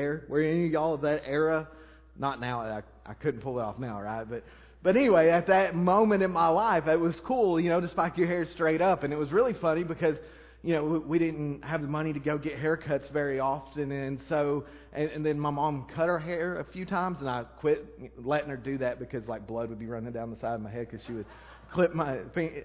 hair? Were any of y'all of that era? Not now. I, I couldn't pull it off now, right? But but anyway, at that moment in my life, it was cool, you know, to spike your hair straight up, and it was really funny because you know, we didn't have the money to go get haircuts very often, and so, and, and then my mom cut her hair a few times, and I quit letting her do that because like blood would be running down the side of my head because she would clip my.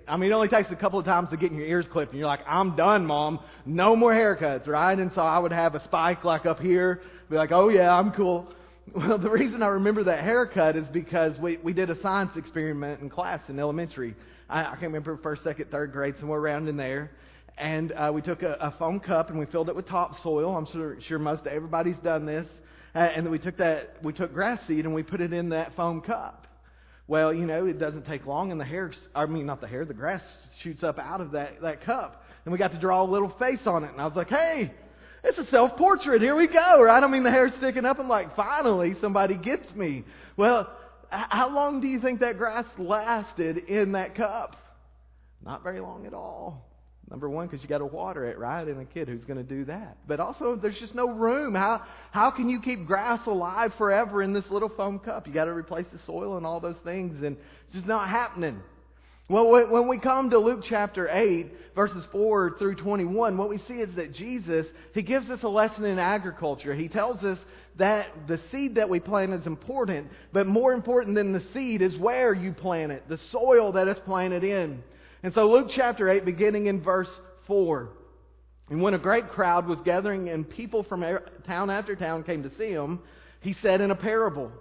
I mean, it only takes a couple of times to get your ears clipped, and you're like, I'm done, mom, no more haircuts, right? And so I would have a spike like up here, be like, oh yeah, I'm cool. Well, the reason I remember that haircut is because we we did a science experiment in class in elementary. I, I can't remember first, second, third grade, somewhere around in there and uh, we took a, a foam cup and we filled it with topsoil. I'm sure, sure most everybody's done this. Uh, and then we took that, we took grass seed and we put it in that foam cup. Well, you know, it doesn't take long, and the hair, I mean, not the hair, the grass shoots up out of that, that cup. And we got to draw a little face on it. And I was like, hey, it's a self portrait. Here we go, right? I mean, the hair's sticking up. I'm like, finally, somebody gets me. Well, how long do you think that grass lasted in that cup? Not very long at all. Number one, because you got to water it, right? And a kid who's going to do that. But also, there's just no room. How how can you keep grass alive forever in this little foam cup? You got to replace the soil and all those things, and it's just not happening. Well, when we come to Luke chapter 8, verses 4 through 21, what we see is that Jesus, He gives us a lesson in agriculture. He tells us that the seed that we plant is important, but more important than the seed is where you plant it, the soil that it's planted in. And so Luke chapter 8, beginning in verse 4. And when a great crowd was gathering and people from town after town came to see him, he said in a parable,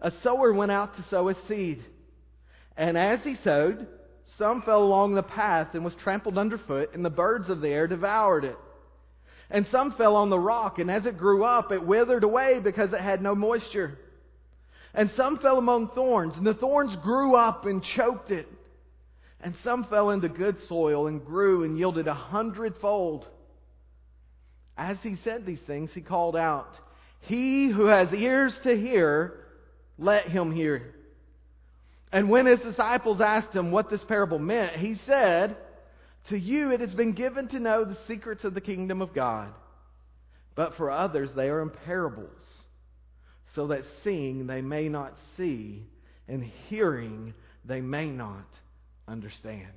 A sower went out to sow his seed. And as he sowed, some fell along the path and was trampled underfoot, and the birds of the air devoured it. And some fell on the rock, and as it grew up, it withered away because it had no moisture. And some fell among thorns, and the thorns grew up and choked it. And some fell into good soil and grew and yielded a hundredfold. As he said these things, he called out, He who has ears to hear, let him hear. And when his disciples asked him what this parable meant, he said, To you it has been given to know the secrets of the kingdom of God. But for others they are in parables, so that seeing they may not see, and hearing they may not understand.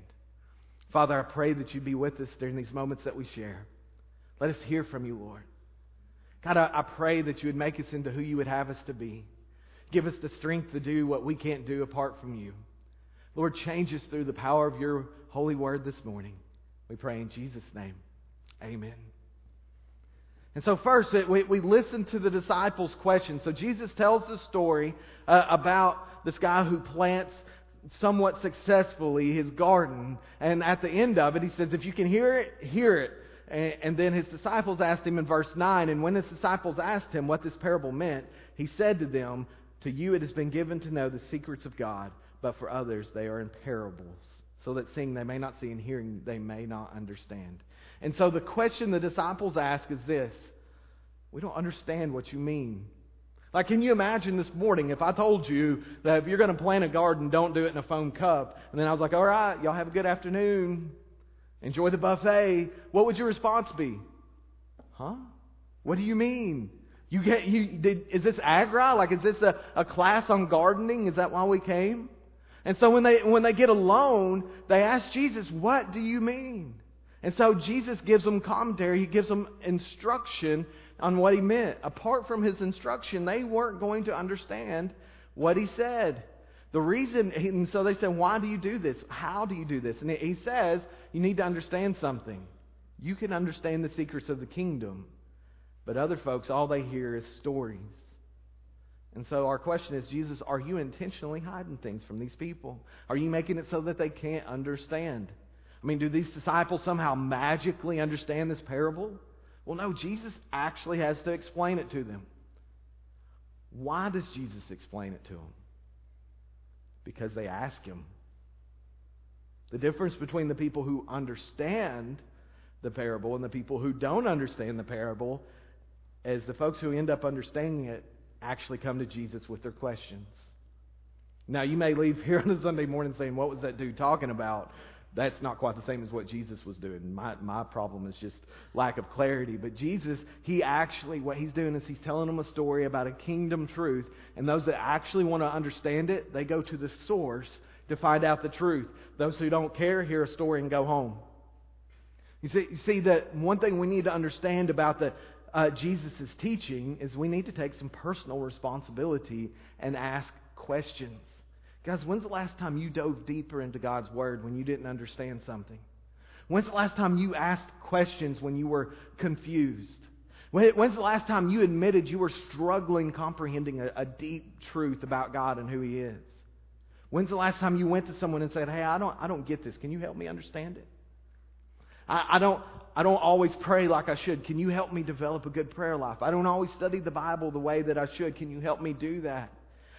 Father, I pray that you be with us during these moments that we share. Let us hear from you, Lord. God, I, I pray that you would make us into who you would have us to be. Give us the strength to do what we can't do apart from you. Lord, change us through the power of your holy word this morning. We pray in Jesus' name. Amen. And so, first, we, we listen to the disciples' question. So, Jesus tells the story uh, about this guy who plants somewhat successfully his garden. And at the end of it, he says, If you can hear it, hear it. And, then his disciples asked him in verse 9, and when his disciples asked him what this parable meant, he said to them, To you it has been given to know the secrets of God, but for others they are in parables, so that seeing they may not see and hearing they may not understand. And so the question the disciples ask is this We don't understand what you mean. Like, can you imagine this morning if I told you that if you're going to plant a garden, don't do it in a foam cup? And then I was like, all right, y'all have a good afternoon. Enjoy the buffet. What would your response be? Huh? What do you mean? You get you did is this agri? Like is this a, a class on gardening? Is that why we came? And so when they when they get alone, they ask Jesus, What do you mean? And so Jesus gives them commentary, he gives them instruction on what he meant. Apart from his instruction, they weren't going to understand what he said. The reason, and so they said, Why do you do this? How do you do this? And he says, You need to understand something. You can understand the secrets of the kingdom, but other folks, all they hear is stories. And so our question is Jesus, are you intentionally hiding things from these people? Are you making it so that they can't understand? I mean, do these disciples somehow magically understand this parable? Well, no, Jesus actually has to explain it to them. Why does Jesus explain it to them? Because they ask him. The difference between the people who understand the parable and the people who don't understand the parable is the folks who end up understanding it actually come to Jesus with their questions. Now, you may leave here on a Sunday morning saying, What was that dude talking about? That's not quite the same as what Jesus was doing. My, my problem is just lack of clarity. But Jesus, he actually, what he's doing is he's telling them a story about a kingdom truth. And those that actually want to understand it, they go to the source to find out the truth. Those who don't care hear a story and go home. You see, you see that one thing we need to understand about the uh, Jesus' teaching is we need to take some personal responsibility and ask questions. Guys, when's the last time you dove deeper into God's Word when you didn't understand something? When's the last time you asked questions when you were confused? When's the last time you admitted you were struggling comprehending a, a, deep truth about God and who He is? When's the last time you went to someone and said, Hey, I don't, I don't get this. Can you help me understand it? I, I, don't, I don't always pray like I should. Can you help me develop a good prayer life? I don't always study the Bible the way that I should. Can you help me do that?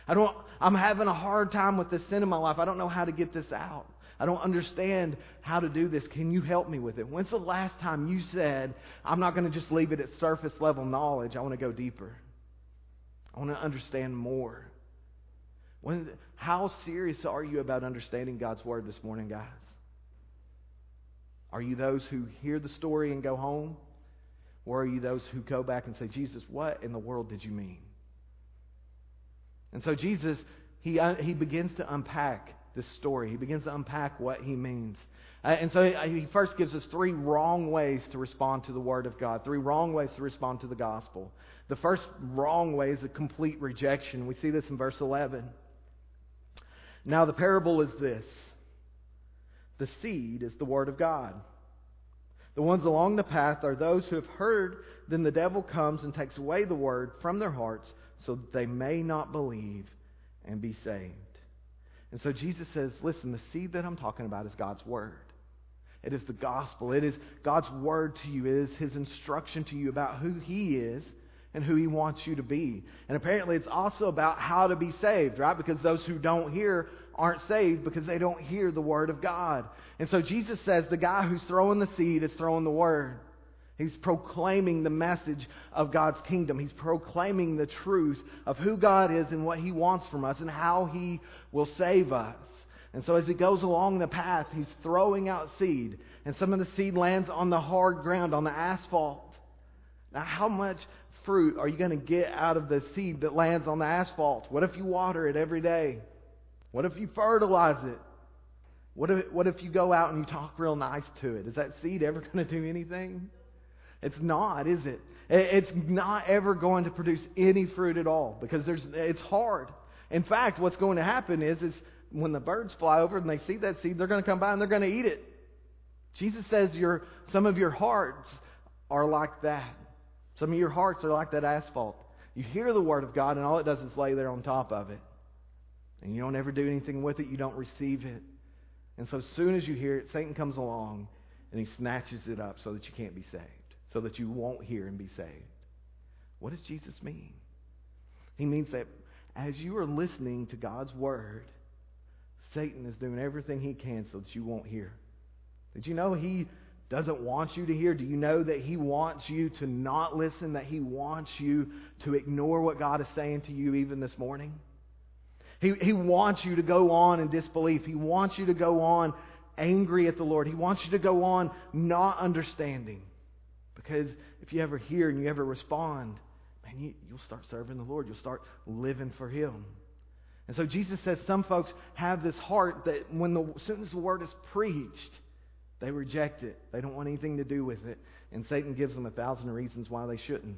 I don't, I'm having a hard time with this sin in my life. I don't know how to get this out. I don't understand how to do this. Can you help me with it? When's the last time you said, I'm not going to just leave it at surface level knowledge? I want to go deeper. I want to understand more. When, how serious are you about understanding God's Word this morning, guys? Are you those who hear the story and go home? Or are you those who go back and say, Jesus, what in the world did you mean? And so Jesus, he, uh, he begins to unpack this story. He begins to unpack what he means. Uh, and so he first gives us three wrong ways to respond to the Word of God, three wrong ways to respond to the gospel. The first wrong way is a complete rejection. We see this in verse 11. Now, the parable is this the seed is the Word of God. The ones along the path are those who have heard, then the devil comes and takes away the Word from their hearts so that they may not believe and be saved. And so Jesus says, listen, the seed that I'm talking about is God's Word. It is the gospel. It is God's word to you. It is His instruction to you about who He is and who He wants you to be. And apparently, it's also about how to be saved, right? Because those who don't hear aren't saved because they don't hear the Word of God. And so Jesus says the guy who's throwing the seed is throwing the Word. He's proclaiming the message of God's kingdom. He's proclaiming the truth of who God is and what He wants from us and how He will save us. And so as he goes along the path, he's throwing out seed. And some of the seed lands on the hard ground, on the asphalt. Now, how much fruit are you going to get out of the seed that lands on the asphalt? What if you water it every day? What if you fertilize it? What if, what if you go out and you talk real nice to it? Is that seed ever going to do anything? It's not, is it? It's not ever going to produce any fruit at all because there's, it's hard. In fact, what's going to happen is, is when the birds fly over and they see that seed, they're going to come by and they're going to eat it. Jesus says your, some of your hearts are like that. Some of your hearts are like that asphalt. You hear the Word of God, and all it does is lay there on top of it. And you don't ever do anything with it, you don't receive it. And so as soon as you hear it, Satan comes along and he snatches it up so that you can't be saved, so that you won't hear and be saved. What does Jesus mean? He means that as you are listening to God's Word, Satan is doing everything he can so that you won't hear. Did you know he doesn't want you to hear? Do you know that he wants you to not listen, that he wants you to ignore what God is saying to you even this morning? He, he wants you to go on in disbelief. He wants you to go on angry at the Lord. He wants you to go on not understanding. Because if you ever hear and you ever respond, man, you, you'll start serving the Lord. You'll start living for Him. And so Jesus says some folks have this heart that when the, as soon as the word is preached, they reject it. They don't want anything to do with it. And Satan gives them a thousand reasons why they shouldn't.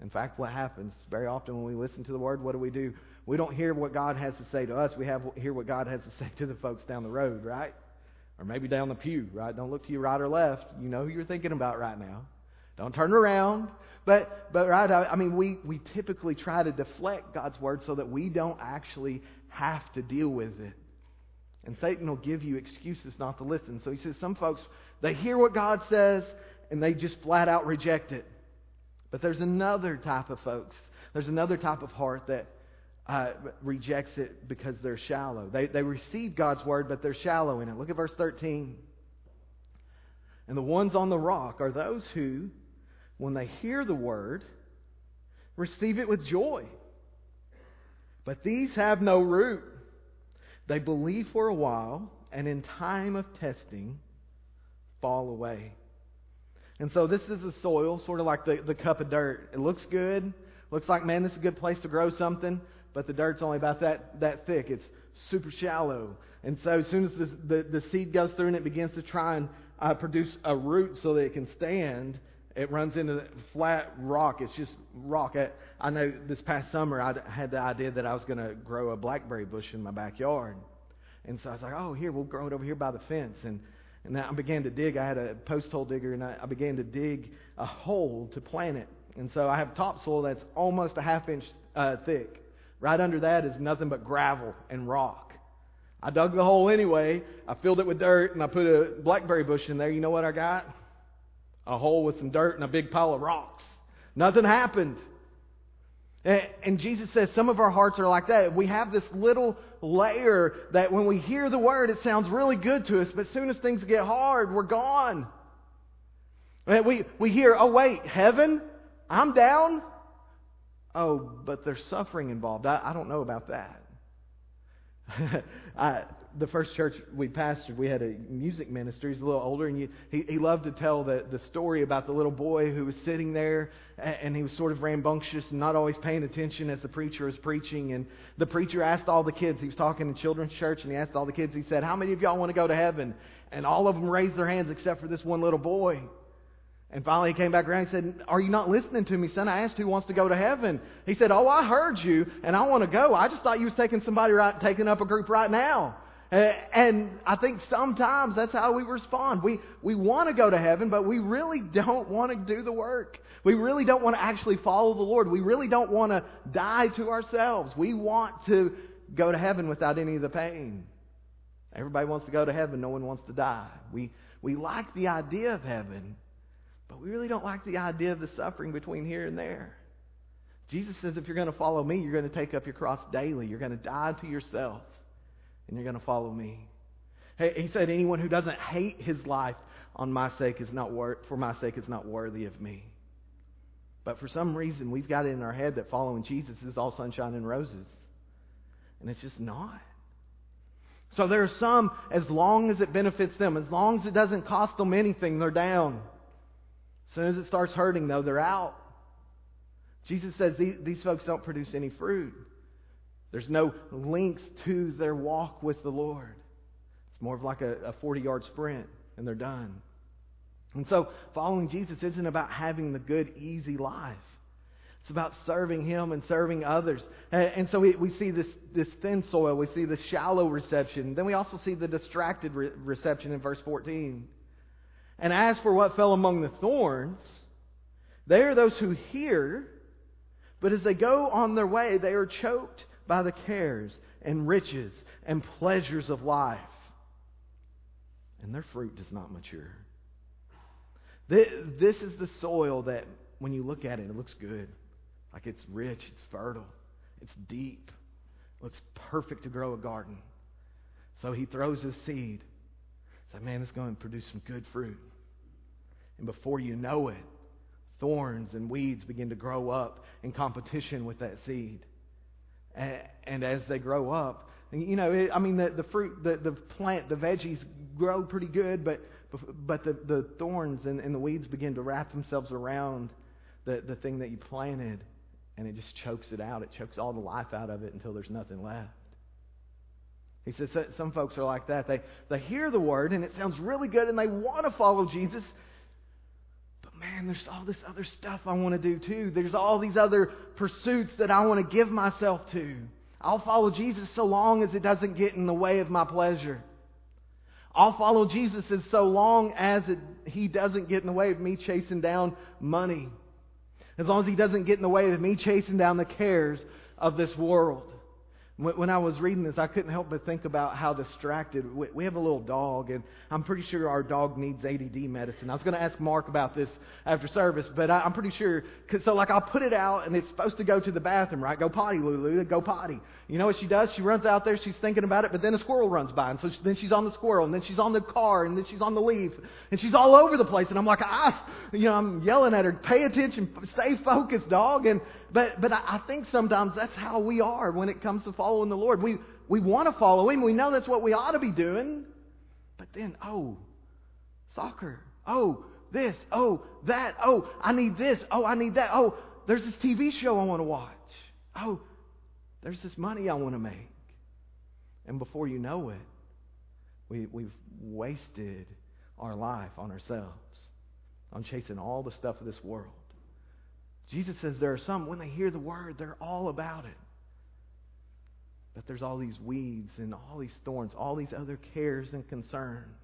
In fact, what happens very often when we listen to the word, what do we do? We don't hear what God has to say to us. We have hear what God has to say to the folks down the road, right? Or maybe down the pew, right? Don't look to your right or left. You know who you're thinking about right now. Don't turn around. But, but right, I, I mean, we, we typically try to deflect God's word so that we don't actually have to deal with it. And Satan will give you excuses not to listen. So he says some folks, they hear what God says and they just flat out reject it. But there's another type of folks. There's another type of heart that uh, rejects it because they're shallow. They, they receive God's word, but they're shallow in it. Look at verse 13. And the ones on the rock are those who, when they hear the word, receive it with joy. But these have no root. They believe for a while and in time of testing fall away. And so this is the soil, sort of like the, the cup of dirt. It looks good. Looks like, man, this is a good place to grow something, but the dirt's only about that, that thick. It's super shallow. And so as soon as the, the, the seed goes through and it begins to try and uh, produce a root so that it can stand, it runs into flat rock. It's just rock. I, I know this past summer I had the idea that I was going to grow a blackberry bush in my backyard. And so I was like, oh, here, we'll grow it over here by the fence. And, and I began to dig. I had a post hole digger, and I, I began to dig a hole to plant it. And so I have topsoil that's almost a half inch uh, thick. Right under that is nothing but gravel and rock. I dug the hole anyway. I filled it with dirt, and I put a blackberry bush in there. You know what I got? A hole with some dirt and a big pile of rocks. Nothing happened. And Jesus says some of our hearts are like that. We have this little layer that when we hear the word, it sounds really good to us, but as soon as things get hard, we're gone. We, we hear, oh, wait, heaven? I'm down? Oh, but there's suffering involved. I, I don't know about that. I, the first church we pastored, we had a music minister. He's a little older, and you, he, he loved to tell the, the story about the little boy who was sitting there, and he was sort of rambunctious and not always paying attention as the preacher was preaching. And the preacher asked all the kids, he was talking in children's church, and he asked all the kids, he said, How many of y'all want to go to heaven? And all of them raised their hands except for this one little boy. And finally, he came back around and said, Are you not listening to me, son? I asked who wants to go to heaven. He said, Oh, I heard you, and I want to go. I just thought you was taking somebody right, taking up a group right now. Uh, and I think sometimes that's how we respond. We, we want to go to heaven, but we really don't want to do the work. We really don't want to actually follow the Lord. We really don't want to die to ourselves. We want to go to heaven without any of the pain. Everybody wants to go to heaven. No one wants to die. We, we like the idea of heaven, but we really don't like the idea of the suffering between here and there. Jesus says if you're going to follow me, you're going to take up your cross daily. You're going to die to yourself, and you're going to follow me. He said, anyone who doesn't hate his life on my sake is not wor- for my sake is not worthy of me. But for some reason, we've got it in our head that following Jesus is all sunshine and roses. And it's just not. So there are some, as long as it benefits them, as long as it doesn't cost them anything, they're down. As soon as it starts hurting, though, they're out. Jesus says these, these folks don't produce any fruit. There's no length to their walk with the Lord. It's more of like a 40 yard sprint, and they're done. And so, following Jesus isn't about having the good, easy life. It's about serving Him and serving others. And, so we, we see this, this thin soil, we see the shallow reception. Then we also see the distracted re- reception in verse 14. And as for what fell among the thorns, they are those who hear, but as they go on their way, they are choked by the cares and riches and pleasures of life. And their fruit does not mature. This is the soil that, when you look at it, it looks good. Like it's rich, it's fertile, it's deep, it looks perfect to grow a garden. So he throws his seed. Like, man, it's going to produce some good fruit. And before you know it, thorns and weeds begin to grow up in competition with that seed. And, as they grow up, you know, I mean, the, the fruit, the, the plant, the veggies grow pretty good, but, but the, the thorns and, and the weeds begin to wrap themselves around the, the thing that you planted, and it just chokes it out. It chokes all the life out of it until there's nothing left. He says some folks are like that. They, they hear the word, and it sounds really good, and they want to follow Jesus, But man, there's all this other stuff I want to do too. There's all these other pursuits that I want to give myself to. I'll follow Jesus so long as it doesn't get in the way of my pleasure. I'll follow Jesus as so long as it, he doesn't get in the way of me chasing down money. As long as he doesn't get in the way of me chasing down the cares of this world. When I was reading this, I couldn't help but think about how distracted. We have a little dog, and I'm pretty sure our dog needs ADD medicine. I was going to ask Mark about this after service, but I'm pretty sure. Cause, so, like, I'll put it out, and it's supposed to go to the bathroom, right? Go potty, Lulu. Go potty. You know what she does? She runs out there, she's thinking about it, but then a squirrel runs by, and so she, then she's on the squirrel, and then she's on the car, and then she's on the leaf, and she's all over the place. And I'm like, ah, you know, I'm yelling at her, pay attention, stay focused, dog. And but but I think sometimes that's how we are when it comes to following the Lord. We we want to follow Him. We know that's what we ought to be doing. But then, oh, soccer. Oh, this. Oh, that. Oh, I need this. Oh, I need that. Oh, there's this TV show I want to watch. Oh, there's this money I want to make. And before you know it, we, we've wasted our life on ourselves, on chasing all the stuff of this world. Jesus says there are some, when they hear the word, they're all about it. But there's all these weeds and all these thorns, all these other cares and concerns.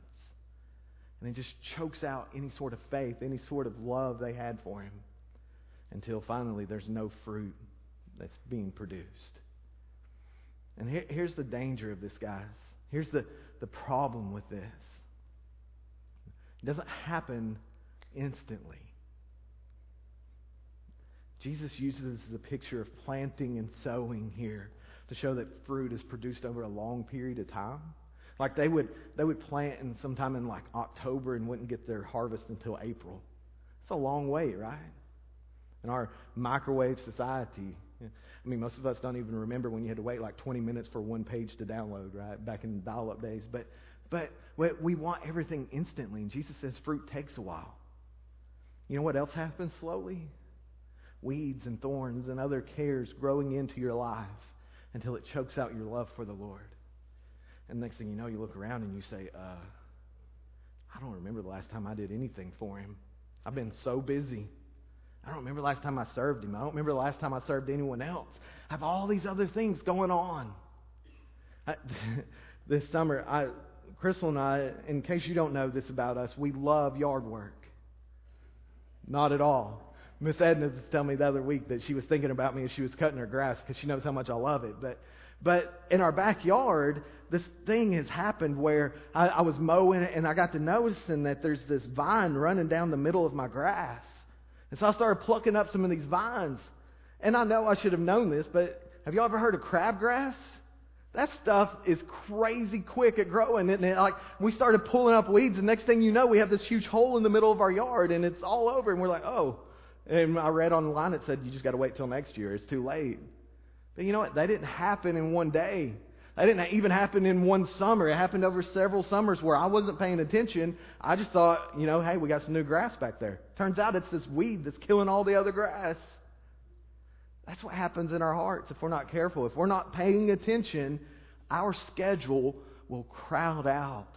And it just chokes out any sort of faith, any sort of love they had for him until finally there's no fruit that's being produced. And here, here's the danger of this, guys. Here's the, the problem with this it doesn't happen instantly. Jesus uses the picture of planting and sowing here to show that fruit is produced over a long period of time. Like they would they would plant in sometime in like October and wouldn't get their harvest until April. It's a long wait, right? In our microwave society, I mean, most of us don't even remember when you had to wait like 20 minutes for one page to download, right? Back in dial-up days. But but we want everything instantly, and Jesus says fruit takes a while. You know what else happens slowly? Weeds and thorns and other cares growing into your life until it chokes out your love for the Lord. And next thing you know, you look around and you say, uh, I don't remember the last time I did anything for him. I've been so busy. I don't remember the last time I served him. I don't remember the last time I served anyone else. I have all these other things going on. I, this summer, I, Crystal and I, in case you don't know this about us, we love yard work. Not at all. Miss Edna was telling me the other week that she was thinking about me as she was cutting her grass because she knows how much I love it. But, but in our backyard, this thing has happened where I, I was mowing and I got to noticing that there's this vine running down the middle of my grass. And so I started plucking up some of these vines. And I know I should have known this, but have you ever heard of crabgrass? That stuff is crazy quick at growing. And it, like we started pulling up weeds, and next thing you know, we have this huge hole in the middle of our yard, and it's all over. And we're like, oh. And I read online it said you just got to wait till next year. It's too late. But you know what? That didn't happen in one day. That didn't even happen in one summer. It happened over several summers where I wasn't paying attention. I just thought, you know, hey, we got some new grass back there. Turns out it's this weed that's killing all the other grass. That's what happens in our hearts if we're not careful. If we're not paying attention, our schedule will crowd out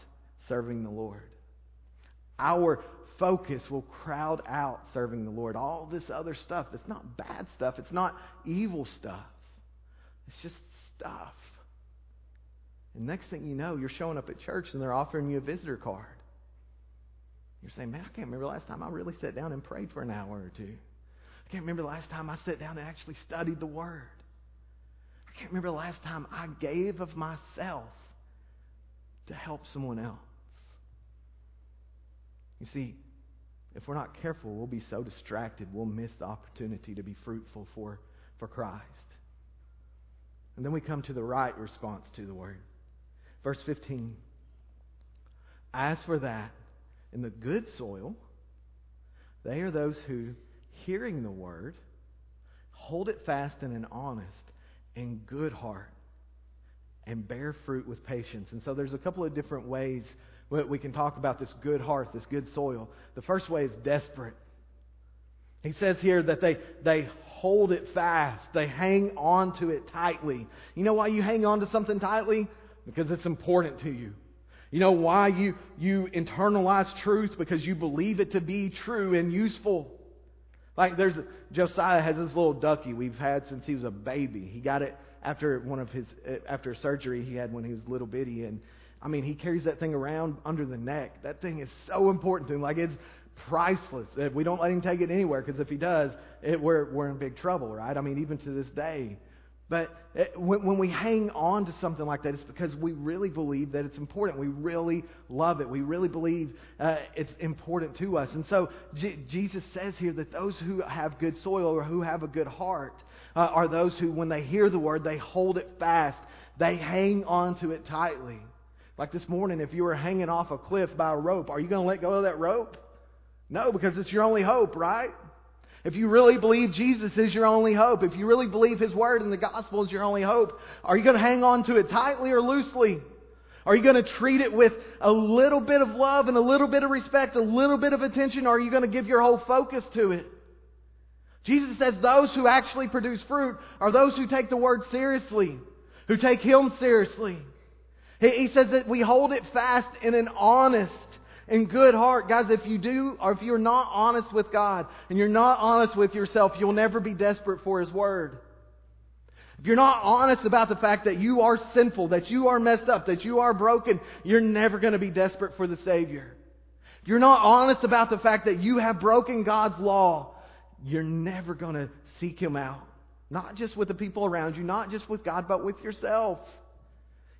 serving the Lord. Our focus will crowd out serving the Lord. All this other stuff that's not bad stuff, it's not evil stuff, it's just stuff. And next thing you know, you're showing up at church and they're offering you a visitor card. You're saying, man, I can't remember the last time I really sat down and prayed for an hour or two. I can't remember the last time I sat down and actually studied the Word. I can't remember the last time I gave of myself to help someone else. You see, if we're not careful, we'll be so distracted, we'll miss the opportunity to be fruitful for, for Christ. And then we come to the right response to the Word. Verse 15. As for that, in the good soil, they are those who hearing the word, hold it fast in an honest and good heart, and bear fruit with patience. And so there's a couple of different ways we can talk about this good heart, this good soil. The first way is desperate. He says here that they, they hold it fast. They hang on to it tightly. You know why you hang on to something tightly? Because it's important to you. You know why you, you internalize truth? Because you believe it to be true and useful. Like there's Josiah has this little ducky we've had since he was a baby. He got it after one of his uh, after surgery he had when he was little bitty, and I mean he carries that thing around under the neck. That thing is so important to him. Like it's priceless. If we don't let him take it anywhere, because if he does, it, we're we're in big trouble, right? I mean even to this day. But it, when, when we hang on to something like that, it's because we really believe that it's important. We really love it. We really believe uh, it's important to us. And so J- Jesus says here that those who have good soil or who have a good heart uh, are those who, when they hear the word, they hold it fast. They hang on to it tightly. Like this morning, if you were hanging off a cliff by a rope, are you going to let go of that rope? No, because it's your only hope, right? If you really believe Jesus is your only hope, if you really believe His Word and the gospel is your only hope, are you going to hang on to it tightly or loosely? Are you going to treat it with a little bit of love and a little bit of respect, a little bit of attention, or are you going to give your whole focus to it? Jesus says those who actually produce fruit are those who take the word seriously, who take Him seriously. He says that we hold it fast in an honest and good heart. Guys, if you do, or if you're not honest with God and you're not honest with yourself, you'll never be desperate for His Word. If you're not honest about the fact that you are sinful, that you are messed up, that you are broken, you're never going to be desperate for the Savior. If you're not honest about the fact that you have broken God's law, you're never going to seek Him out. Not just with the people around you, not just with God, but with yourself.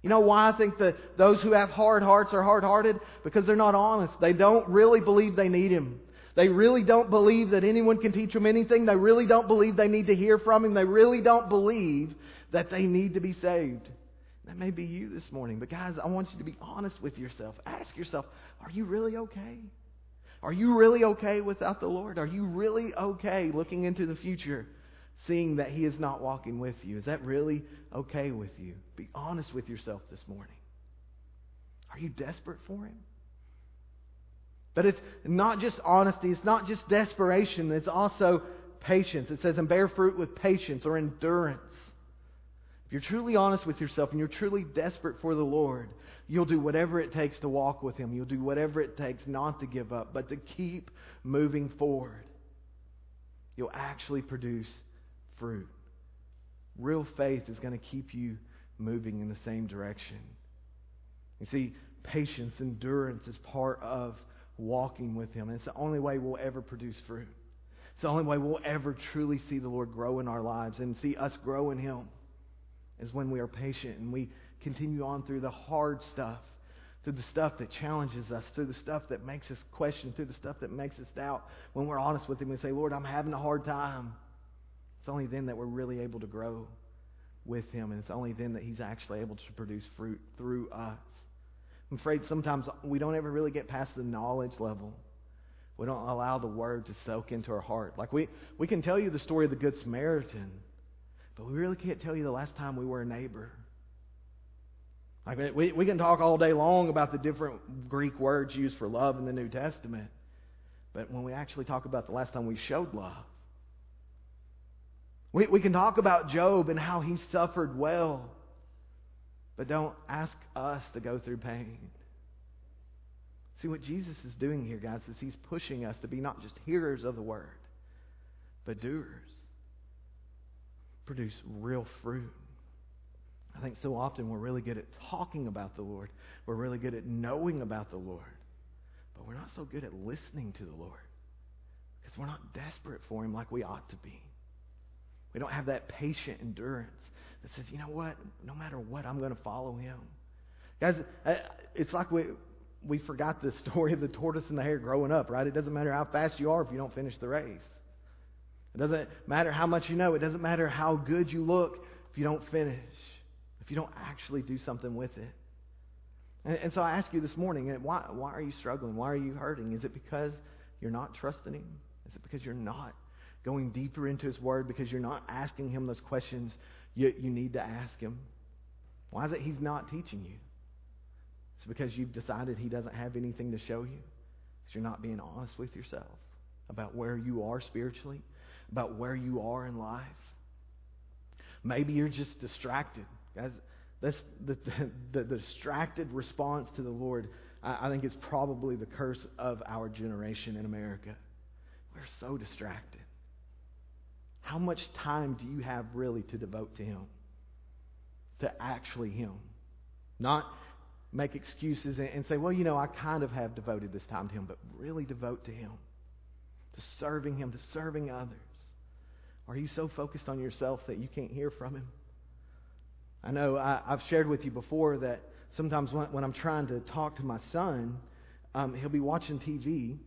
You know why I think that those who have hard hearts are hard hearted? Because they're not honest. They don't really believe they need Him. They really don't believe that anyone can teach them anything. They really don't believe they need to hear from Him. They really don't believe that they need to be saved. That may be you this morning. But guys, I want you to be honest with yourself. Ask yourself, are you really okay? Are you really okay without the Lord? Are you really okay looking into the future, seeing that He is not walking with you? Is that really okay with you? Be honest with yourself this morning. Are you desperate for Him? But it's not just honesty, it's not just desperation, it's also patience. It says, and bear fruit with patience or endurance. If you're truly honest with yourself and you're truly desperate for the Lord, you'll do whatever it takes to walk with Him. You'll do whatever it takes not to give up, but to keep moving forward. You'll actually produce fruit. Real faith is going to keep you moving in the same direction. You see, patience, endurance is part of walking with Him. And it's the only way we'll ever produce fruit. It's the only way we'll ever truly see the Lord grow in our lives and see us grow in Him is when we are patient and we continue on through the hard stuff, through the stuff that challenges us, through the stuff that makes us question, through the stuff that makes us doubt. When we're honest with Him we say, Lord, I'm having a hard time. It's only then that we're really able to grow with Him, and it's only then that He's actually able to produce fruit through us. I'm afraid sometimes we don't ever really get past the knowledge level. We don't allow the word to soak into our heart. Like we, we can tell you the story of the Good Samaritan, but we really can't tell you the last time we were a neighbor. Like we, we can talk all day long about the different Greek words used for love in the New Testament. But when we actually talk about the last time we showed love, we, we can talk about Job and how he suffered well. But don't ask us to go through pain. See, what Jesus is doing here, guys, is he's pushing us to be not just hearers of the word, but doers. Produce real fruit. I think so often we're really good at talking about the Lord. We're really good at knowing about the Lord. But we're not so good at listening to the Lord because we're not desperate for Him like we ought to be. We don't have that patient endurance that says, you know what? No matter what, I'm going to follow him. Guys, it's like we, we forgot the story of the tortoise and the hare growing up, right? It doesn't matter how fast you are if you don't finish the race. It doesn't matter how much you know. It doesn't matter how good you look if you don't finish, if you don't actually do something with it. And, and so I ask you this morning, eh, why, why are you struggling? Why are you hurting? Is it because you're not trusting Him? Is it because you're not going deeper into His Word? Because you're not asking Him those questions you, you need to ask him. Why is it he's not teaching you? It's because you've decided he doesn't have anything to show you. Because you're not being honest with yourself about where you are spiritually, about where you are in life. Maybe you're just distracted. Guys, that's the, the, the distracted response to the Lord, I, I think, is probably the curse of our generation in America. We're so distracted. How much time do you have really to devote to Him? To actually Him. Not make excuses and say, well, you know, I kind of have devoted this time to Him, but really devote to Him. To serving Him, to serving others. Are you so focused on yourself that you can't hear from Him? I know I, have shared with you before that sometimes when, when, I'm trying to talk to my son, um, he'll be watching TV.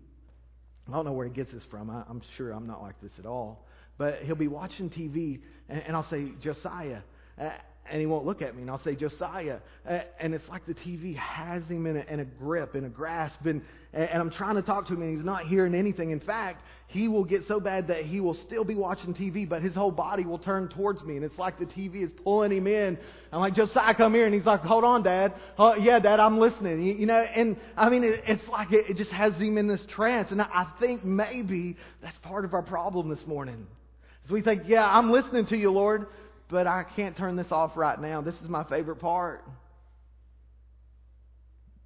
I don't know where he gets this from. I, I'm sure I'm not like this at all. But he'll be watching TV, and, and I'll say, Josiah, uh, and he won't look at me. And I'll say, Josiah. And it's like the TV has him in a, in a grip, in a grasp. And, and I'm trying to talk to him, and he's not hearing anything. In fact, he will get so bad that he will still be watching TV, but his whole body will turn towards me. And it's like the TV is pulling him in. I'm like, Josiah, come here. And he's like, hold on, Dad. Oh, yeah, Dad, I'm listening. You, you know, and I mean, it, it's like it, it just has him in this trance. And I, I think maybe that's part of our problem this morning. As we think, yeah, I'm listening to you, Lord but I can't turn this off right now. This is my favorite part.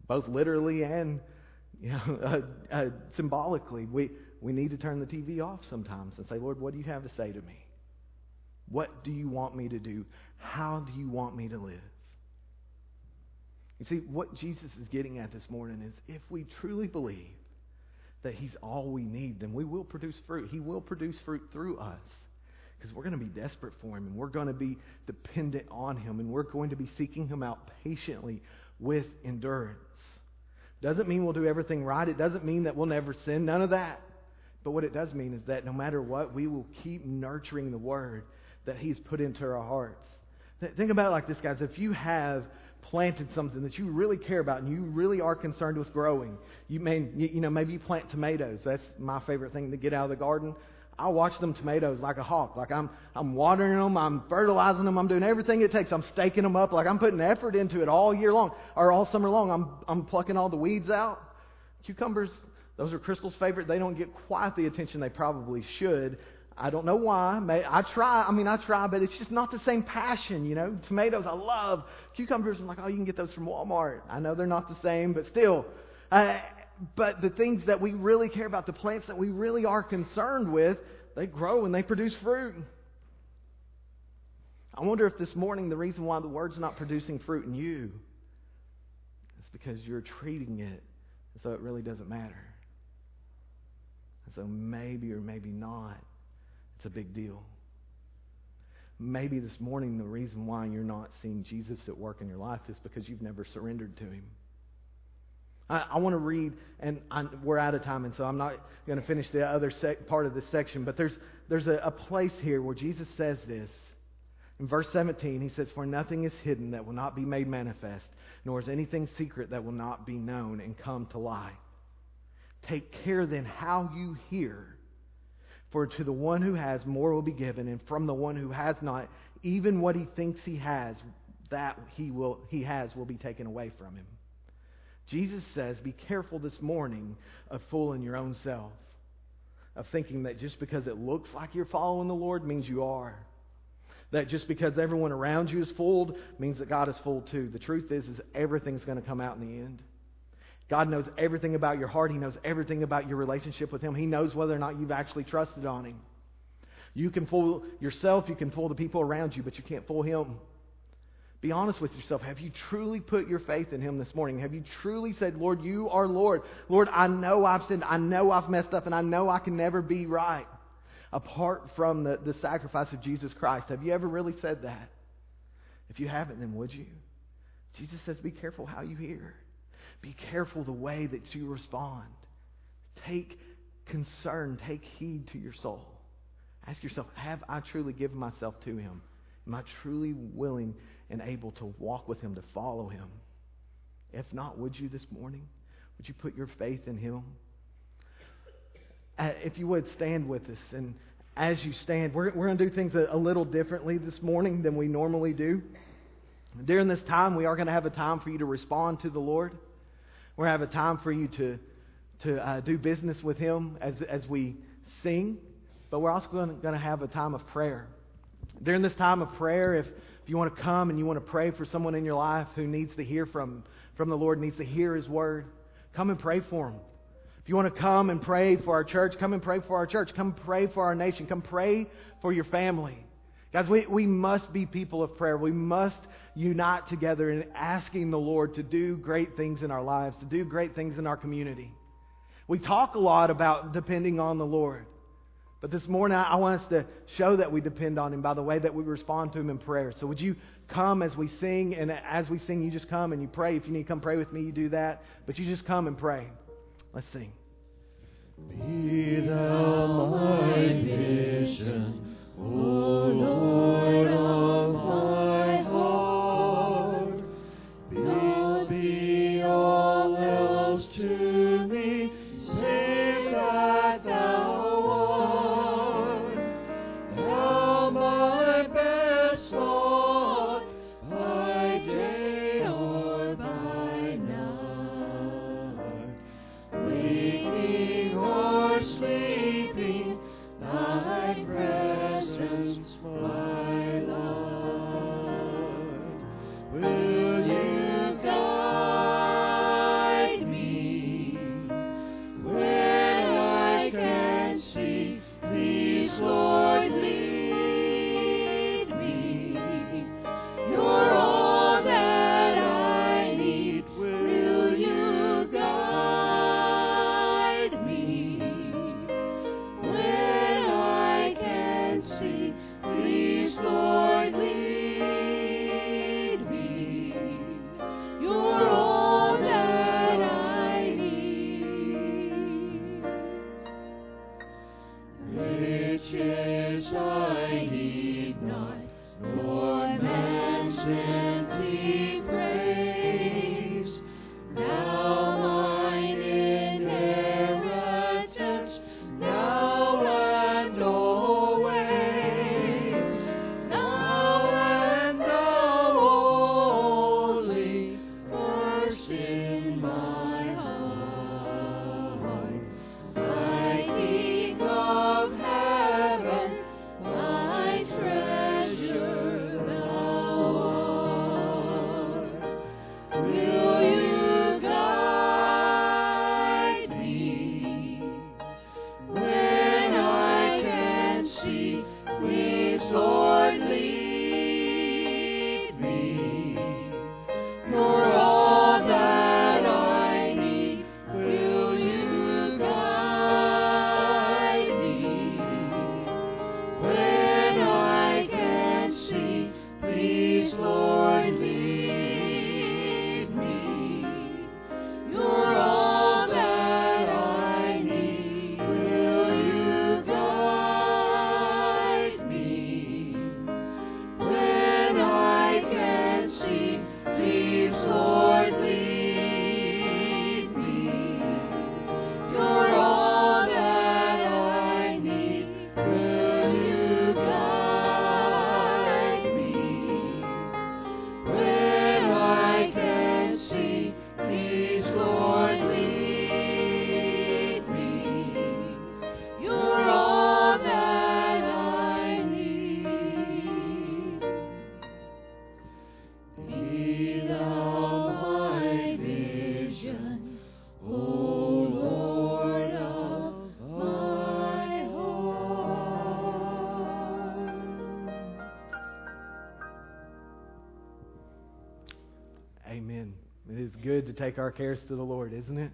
Both literally and you know, uh, uh, symbolically, we, we need to turn the TV off sometimes and say, Lord, what do you have to say to me? What do you want me to do? How do you want me to live? You see, what Jesus is getting at this morning is if we truly believe that He's all we need, then we will produce fruit. He will produce fruit through us because we're going to be desperate for Him and we're going to be dependent on Him and we're going to be seeking Him out patiently with endurance. Doesn't mean we'll do everything right. It doesn't mean that we'll never sin. None of that. But what it does mean is that no matter what, we will keep nurturing the Word that He's put into our hearts. Think about it like this, guys. If you have planted something that you really care about and you really are concerned with growing, you may, you know, maybe you plant tomatoes. That's my favorite thing to get out of the garden. I watch them tomatoes like a hawk. Like I'm, I'm watering them, I'm fertilizing them, I'm doing everything it takes. I'm staking them up, like I'm putting effort into it all year long or all summer long. I'm, I'm plucking all the weeds out. Cucumbers, those are Crystal's favorite. They don't get quite the attention they probably should. I don't know why. I try. I mean, I try, but it's just not the same passion, you know. Tomatoes, I love. Cucumbers, I'm like, oh, you can get those from Walmart. I know they're not the same, but still. Uh, but the things that we really care about, the plants that we really are concerned with, they grow and they produce fruit. I wonder if this morning the reason why the word's not producing fruit in you is because you're treating it as though it really doesn't matter. so maybe or maybe not, it's a big deal. Maybe this morning the reason why you're not seeing Jesus at work in your life is because you've never surrendered to him. I, I want to read, and I'm, we're out of time, and so I'm not going to finish the other sec, part of this section, but there's, there's a, a place here where Jesus says this. In verse 17, he says, For nothing is hidden that will not be made manifest, nor is anything secret that will not be known and come to light. Take care then how you hear. For to the one who has, more will be given, and from the one who has not, even what he thinks he has, that he, will, he has will be taken away from him. Jesus says, be careful this morning of fooling your own self, of thinking that just because it looks like you're following the Lord means you are. That just because everyone around you is fooled means that God is fooled too. The truth is, is everything's going to come out in the end. God knows everything about your heart. He knows everything about your relationship with Him. He knows whether or not you've actually trusted on Him. You can fool yourself, you can fool the people around you, but you can't fool Him. Be honest with yourself. Have you truly put your faith in Him this morning? Have you truly said, Lord, you are Lord? Lord, I know I've sinned. I know I've messed up, and I know I can never be right apart from the, the sacrifice of Jesus Christ. Have you ever really said that? If you haven't, then would you? Jesus says, be careful how you hear. Be careful the way that you respond. Take concern, take heed to your soul. Ask yourself, have I truly given myself to Him? Am I truly willing and able to walk with Him, to follow Him? If not, would you this morning? Would you put your faith in Him? Uh, if you would stand with us, and as you stand, we're, we're going to do things a, a little differently this morning than we normally do. During this time, we are going to have a time for you to respond to the Lord. We're going to have a time for you to, to uh, do business with Him as, as we sing, but we're also going to have a time of prayer. During this time of prayer, if, if you want to come and you want to pray for someone in your life who needs to hear from, from the Lord, needs to hear His word, come and pray for them. If you want to come and pray for our church, come and pray for our church. Come pray for our nation. Come pray for your family. Guys, we, we must be people of prayer. We must unite together in asking the Lord to do great things in our lives, to do great things in our community. We talk a lot about depending on the Lord. But this morning, I want us to show that we depend on Him by the way that we respond to Him in prayer. So, would you come as we sing? And as we sing, you just come and you pray. If you need to come pray with me, you do that. But you just come and pray. Let's sing. Be thou my vision, O Lord take our cares to the Lord, isn't it?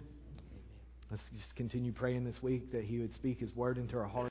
Let's just continue praying this week that He would speak His word into our hearts.